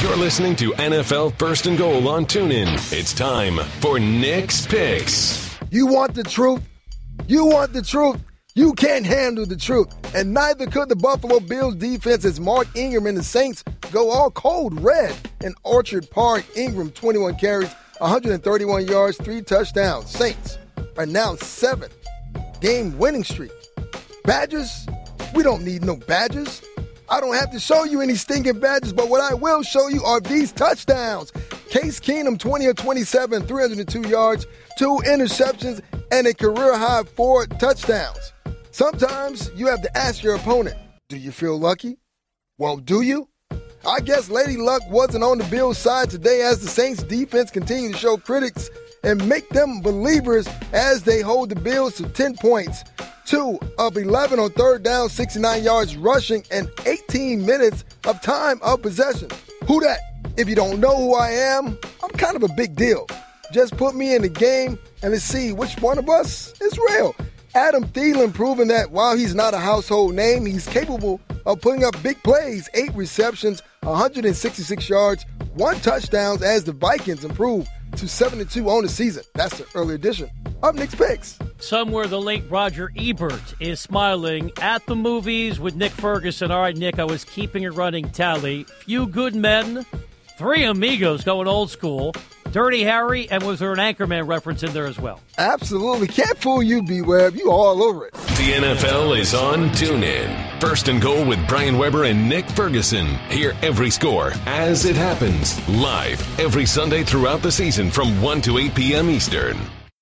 You're listening to NFL First and Goal on TuneIn. It's time for Nick's Picks. You want the truth? You want the truth? You can't handle the truth. And neither could the Buffalo Bills defense as Mark Ingram and the Saints go all code red in Orchard Park. Ingram, 21 carries, 131 yards, three touchdowns. Saints are now seventh game winning streak. Badgers? We don't need no badges. I don't have to show you any stinking badges, but what I will show you are these touchdowns. Case Keenum, 20 of 27, 302 yards, two interceptions, and a career high four touchdowns. Sometimes you have to ask your opponent, do you feel lucky? Well, do you? I guess Lady Luck wasn't on the Bills' side today as the Saints defense continued to show critics and make them believers as they hold the Bills to 10 points two of 11 on third down, 69 yards rushing, and 18 minutes of time of possession. Who that? If you don't know who I am, I'm kind of a big deal. Just put me in the game and let's see which one of us is real. Adam Thielen proving that while he's not a household name, he's capable of putting up big plays, eight receptions, 166 yards, one touchdown as the Vikings improve to 72 on the season. That's the early edition of Nick's Picks. Somewhere the late Roger Ebert is smiling at the movies with Nick Ferguson. All right, Nick, I was keeping a running tally. Few good men, three amigos going old school. Dirty Harry, and was there an Anchorman reference in there as well? Absolutely. Can't fool you, B Web. You all over it. The NFL is on TuneIn. First and goal with Brian Weber and Nick Ferguson. Hear every score as it happens live every Sunday throughout the season from 1 to 8 p.m. Eastern.